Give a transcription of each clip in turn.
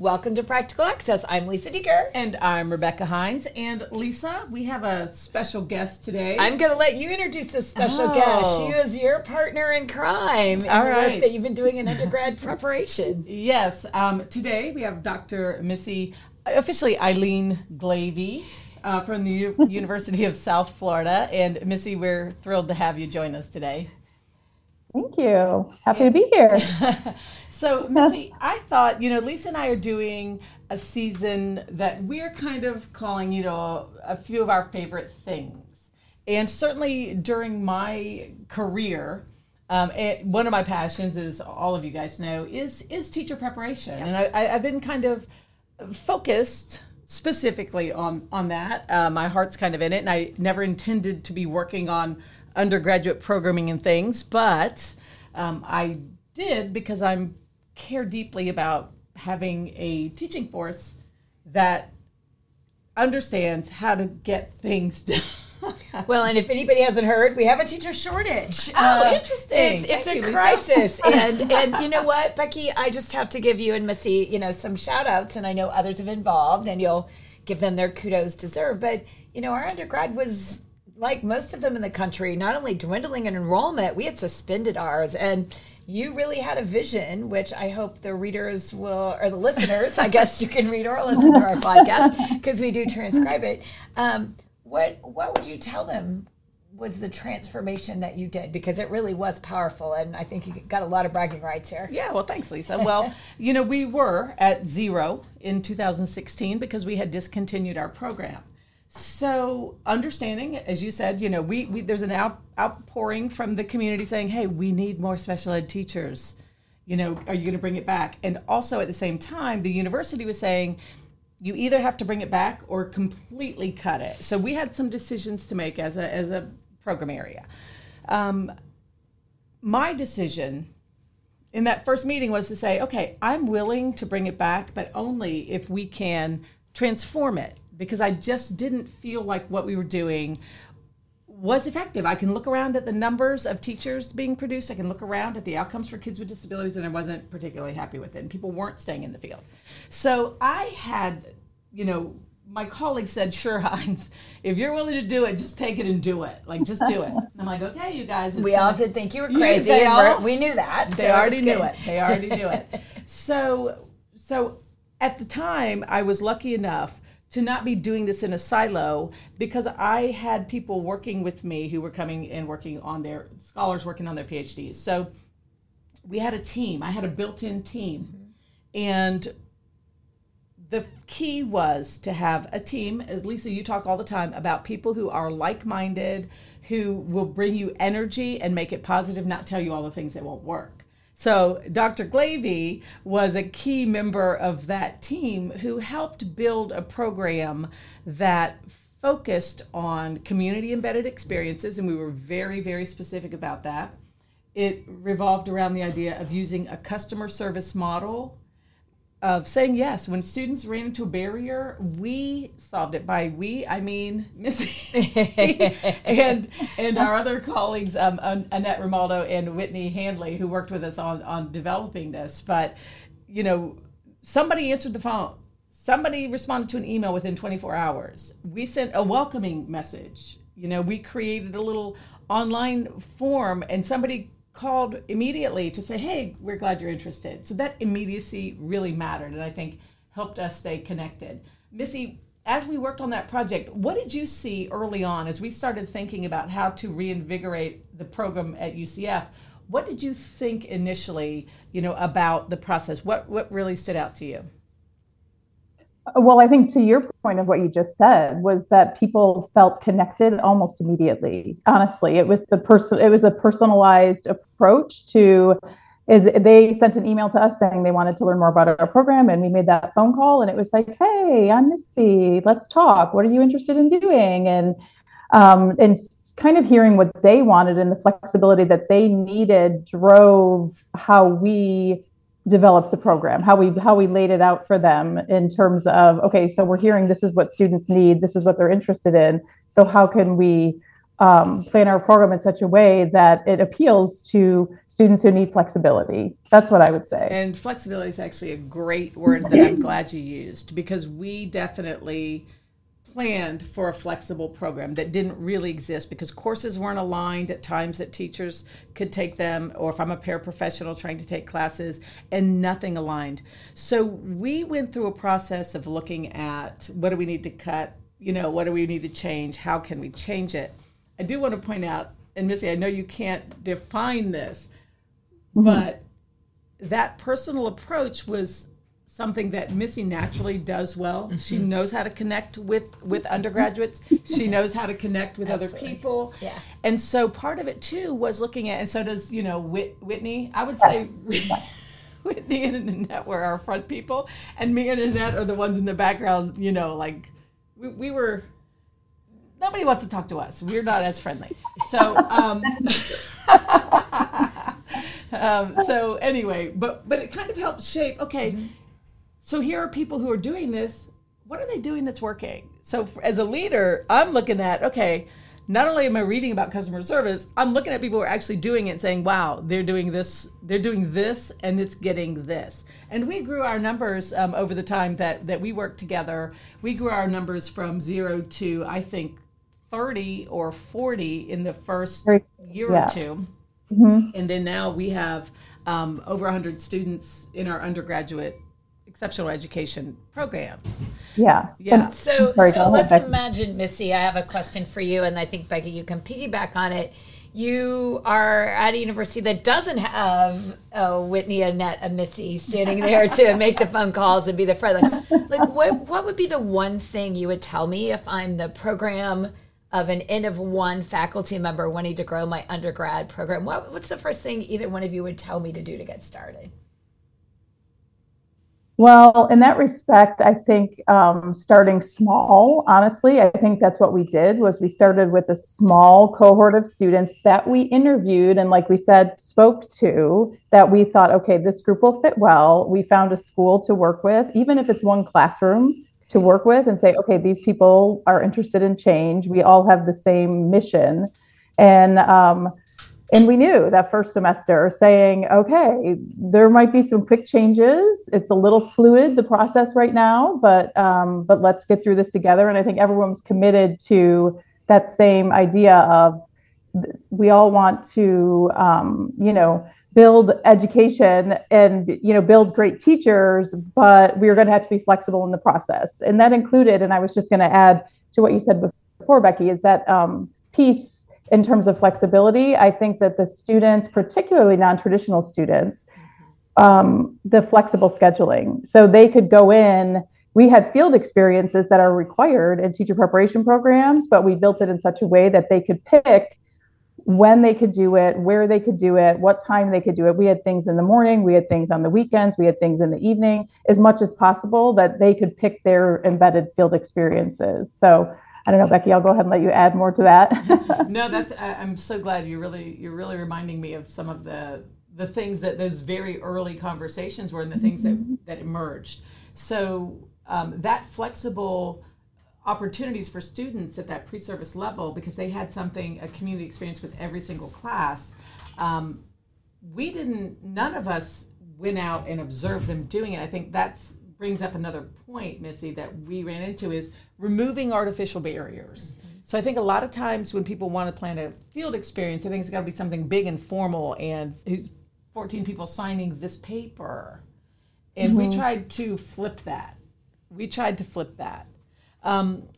Welcome to Practical Access. I'm Lisa Dieker. And I'm Rebecca Hines. And Lisa, we have a special guest today. I'm going to let you introduce this special Oh. guest. She is your partner in crime in All the work that you've been doing in undergrad preparation. yes, um, today we have Dr. Missy, officially Eileen Glavey. Uh, from the U- University of South Florida. And Missy, we're thrilled to have you join us today. Thank you. Happy to be here. So, Missy, I thought, you know, Lisa and I are doing a season that we're kind of calling, you know, a few of our favorite things. And certainly during my career, um, eh, one of my passions, as all of you guys know, is is teacher preparation, and I, I, I've been kind of focused specifically on on that. Uh, my heart's kind of in it, and I never intended to be working on undergraduate programming and things, but um, I did because I'm care deeply about having a teaching force that understands how to get things done. Well, and if anybody hasn't heard, we have a teacher shortage. Oh, interesting. It's, it's a you, crisis, and and you know what, Becky, I just have to give you and Missy, you know, some shout outs, and I know others have involved, and you'll give them their kudos deserved. But you know, our undergrad was like most of them in the country, not only dwindling in enrollment, we had suspended ours, and you really had a vision, which I hope the readers will, or the listeners, I guess you can read or listen to our podcast because we do transcribe it. Um, what what would you tell them was the transformation that you did because it really was powerful and I think you got a lot of bragging rights here. Yeah, well, thanks, Lisa. Well, you know, we were at zero in 2016 because we had discontinued our program. So, understanding, as you said, you know, we, we there's an out, outpouring from the community saying, "Hey, we need more special ed teachers." You know, are you going to bring it back? And also at the same time, the university was saying, you either have to bring it back or completely cut it. So we had some decisions to make as a as a program area. Um, my decision in that first meeting was to say, okay, I'm willing to bring it back, but only if we can transform it because I just didn't feel like what we were doing was effective. I can look around at the numbers of teachers being produced. I can look around at the outcomes for kids with disabilities, and I wasn't particularly happy with it. And people weren't staying in the field. So I had, you know, my colleague said, "Sure, Hines, if you're willing to do it, just take it and do it. Like, just do it." I'm like, "Okay, you guys." We all did think you were crazy and all- we're- knew that. they so already knew it. They already knew it. So, so at the time, I was lucky enough to not be doing this in a silo because I had people working with me who were coming and working on their scholars working on their PhDs. So we had a team. I had a built-in team, and the key was to have a team as lisa you talk all the time about people who are like-minded who will bring you energy and make it positive not tell you all the things that won't work so dr glavey was a key member of that team who helped build a program that focused on community embedded experiences and we were very very specific about that. It revolved around the idea of using a customer service model of saying yes. When students ran into a barrier we solved it by we i mean missy and and our other colleagues um, annette romaldo and whitney handley who worked with us on on developing this. But you know somebody answered the phone. Somebody responded to an email within 24 hours. We sent a welcoming message. You know we created a little online form and somebody called immediately to say hey we're glad you're interested. So that immediacy really mattered and i think helped us stay connected. Missy as we worked on that project what did you see early on as we started thinking about how to reinvigorate the program at ucf what did you think initially you know about the process? What what really stood out to you Well, I think to your point of what you just said was that people felt connected almost immediately. Honestly, it was the person. It was a personalized approach to. Is they sent an email to us saying they wanted to learn more about our program, and we made that phone call, and it was like, "Hey, I'm Misty. Let's talk. What are you interested in doing?" And um, and kind of hearing what they wanted and the flexibility that they needed drove how we developed the program how we how we laid it out for them in terms of okay so we're hearing this is what students need this is what they're interested in so how can we um, plan our program in such a way that it appeals to students who need flexibility. That's what I would say. And flexibility is actually a great word that I'm glad you used because we definitely planned for a flexible program that didn't really exist because courses weren't aligned at times that teachers could take them or if I'm a paraprofessional trying to take classes and nothing aligned. So we went through a process of looking at what do we need to cut, you know, what do we need to change, how can we change it? I do want to point out, and Missy, I know you can't define this, mm-hmm. but that personal approach was something that Missy naturally does well. Mm-hmm. She knows how to connect with with undergraduates. she knows how to connect with Absolutely. other people. Yeah. And so part of it too was looking at, and so does you know Whit, Whitney. I would say. Whitney and Annette were our front people, and me and Annette are the ones in the background. You know, like we, we were nobody wants to talk to us. We're not as friendly. So, um, um, so anyway, but but it kind of helps shape. Okay, mm-hmm. So here are people who are doing this. What are they doing that's working? So for, as a leader, I'm looking at okay. Not only am I reading about customer service, I'm looking at people who are actually doing it, and saying, "Wow, they're doing this. They're doing this, and it's getting this." And we grew our numbers um, over the time that that we worked together. We grew our numbers from zero to I think 30 or 40 in the first year yeah. or 2 mm-hmm. And then now we have um, over 100 students in our undergraduate exceptional education programs. Yeah. Yeah. And so, sorry, so let's imagine, Missy, I have a question for you, and I think, Becky, you can piggyback on it. You are at a university that doesn't have a Whitney, Annette, a Missy standing there to make the phone calls and be the friend. Like, like what, what would be the one thing you would tell me if I'm the program – of an N of one faculty member wanting to grow my undergrad program, what, what's the first thing either one of you would tell me to do to get started? Well, in that respect, I think um, starting small. Honestly, I think that's what we did. Was we started with a small cohort of students that we interviewed and, like we said, spoke to. That we thought, okay, this group will fit well. We found a school to work with, even if it's one classroom to work with and say, okay, these people are interested in change. We all have the same mission. And um, and we knew that first semester saying, okay, there might be some quick changes. It's a little fluid, the process right now, but um, but let's get through this together. And I think everyone was committed to that same idea of we all want to, um, you know, build education and you know build great teachers but we are going to have to be flexible in the process and that included and i was just going to add to what you said before becky is that um, piece in terms of flexibility i think that the students particularly non-traditional students um, the flexible scheduling so they could go in we had field experiences that are required in teacher preparation programs but we built it in such a way that they could pick when they could do it, where they could do it, what time they could do it. We had things in the morning, we had things on the weekends, we had things in the evening, as much as possible that they could pick their embedded field experiences. So I don't know, Becky. I'll go ahead and let you add more to that. no, that's. I'm so glad you really you're really reminding me of some of the the things that those very early conversations were and the things that mm-hmm. that emerged. So um, that flexible opportunities for students at that pre-service level because they had something a community experience with every single class um, we didn't none of us went out and observed them doing it i think that's brings up another point missy that we ran into is removing artificial barriers mm-hmm. so i think a lot of times when people want to plan a field experience i think it's got to be something big and formal and who's 14 people signing this paper and mm-hmm. we tried to flip that we tried to flip that um,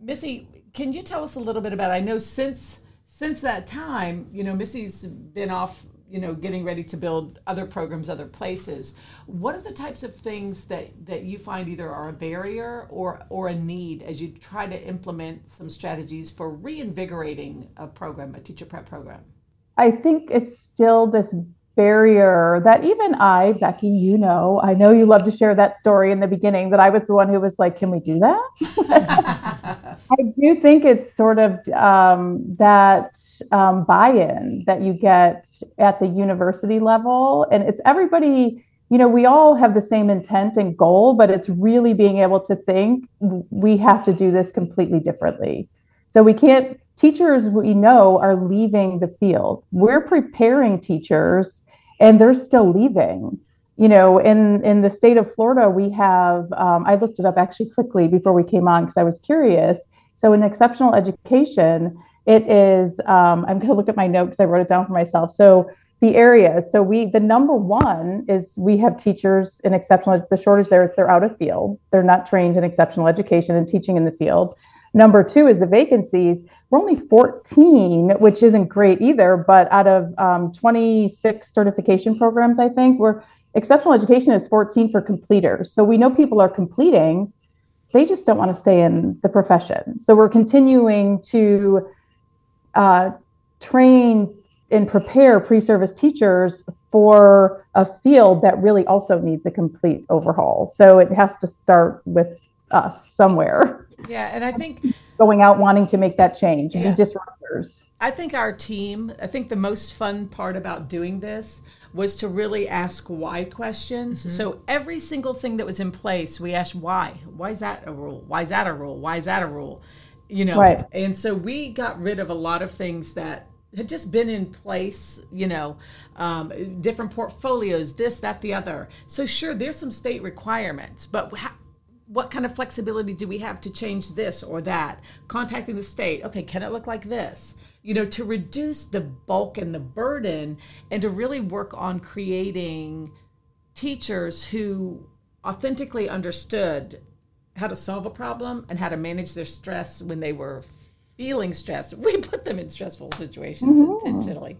Missy, can you tell us a little bit about? I know since since that time, you know, Missy's been off, you know, getting ready to build other programs other places. What are the types of things that that you find either are a barrier or or a need as you try to implement some strategies for reinvigorating a program, a teacher prep program? I think it's still this barrier that even I, Becky, you know, I know you love to share that story in the beginning that I was the one who was like, can we do that? I do think it's sort of um, that um, buy in that you get at the university level. And it's everybody, you know, we all have the same intent and goal, but it's really being able to think we have to do this completely differently. So we can't, teachers we know are leaving the field. We're preparing teachers and they're still leaving. You know, in, in the state of Florida, we have, um, I looked it up actually quickly before we came on because I was curious. So in exceptional education, it is, um, I'm going to look at my note because I wrote it down for myself. So the areas. So we the number one is we have teachers in exceptional the shortage there is they're out of field. They're not trained in exceptional education and teaching in the field. Number two is the vacancies. We're only 14, which isn't great either, but out of um, 26 certification programs, I think we're exceptional education is 14 for completers. So we know people are completing, they just don't want to stay in the profession. So we're continuing to uh, train and prepare pre-service teachers for a field that really also needs a complete overhaul. So it has to start with us somewhere. Yeah, and I think going out wanting to make that change and Yeah. be disruptors. I think our team, I think the most fun part about doing this was to really ask why questions. So every single thing that was in place, we asked why. Why is that a rule? Why is that a rule? Why is that a rule? You know, Right. and so we got rid of a lot of things that had just been in place, you know, um, different portfolios, this, that, the other. So sure, there's some state requirements, but ha- what kind of flexibility do we have to change this or that? Contacting the state, okay, can it look like this? You know, to reduce the bulk and the burden and to really work on creating teachers who authentically understood how to solve a problem and how to manage their stress when they were feeling stressed. We put them in stressful situations mm-hmm. intentionally.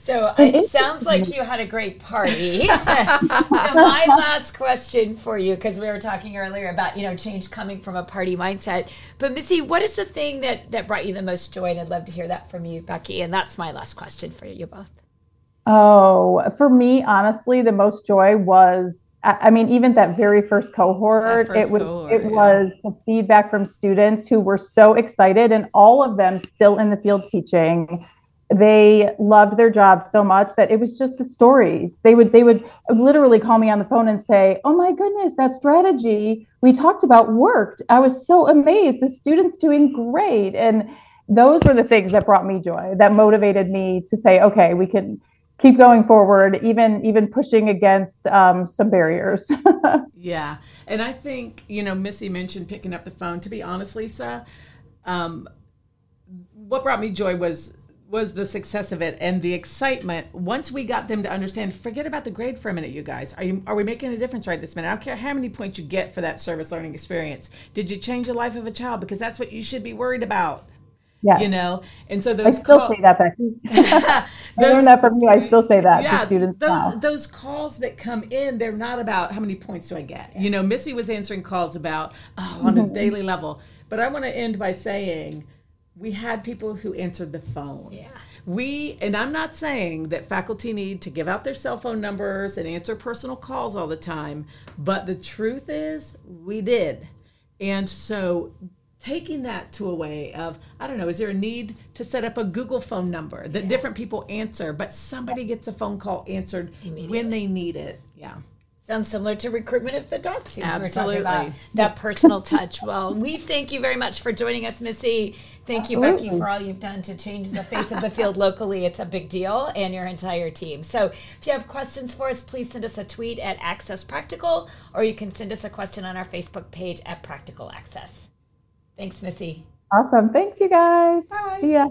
So it sounds like you had a great party. so my last question for you, because we were talking earlier about you know change coming from a party mindset. But Missy, what is the thing that that brought you the most joy? And I'd love to hear that from you, Becky. And that's my last question for you both. Oh, for me, honestly, the most joy was, I I mean, even that very first cohort, first it was, cohort, it yeah. was the feedback from students who were so excited and all of them still in the field teaching. They loved their job so much that it was just the stories. They would, they would literally call me on the phone and say, Oh my goodness, that strategy we talked about worked. I was so amazed. The students doing great. And those were the things that brought me joy, that motivated me to say, okay, we can, keep going forward, even even pushing against um, some barriers. Yeah. And I think, you know, Missy mentioned picking up the phone. To be honest, Lisa, um, what brought me joy was was the success of it and the excitement once we got them to understand forget about the grade for a minute you guys are you are we making a difference right this minute i don't care how many points you get for that service learning experience did you change the life of a child because that's what you should be worried about yeah, you know and so I those still call- say that, Becky. I learned that from you. I still say that yeah, to students those now. those calls that come in, they're not about how many points do I get. You know, Missy was answering calls about oh, on a Mm-hmm. daily level. But I want to end by saying we had people who answered the phone. Yeah. We and I'm not saying that faculty need to give out their cell phone numbers and answer personal calls all the time, but the truth is we did. And so taking that to a way of I don't know, is there a need to set up a Google phone number that different people answer, but somebody gets a phone call answered when they need it? Yeah. Sounds similar to recruitment of the dog students we were Absolutely. talking about. That personal touch. Well, we thank you very much for joining us, Missy. Thank you, Becky, for all you've done to change the face of the field locally. It's a big deal, and your entire team. So, if you have questions for us, please send us a tweet at Access Practical, or you can send us a question on our Facebook page at Practical Access. Thanks, Missy. Awesome. Thanks, you guys. Bye. See ya.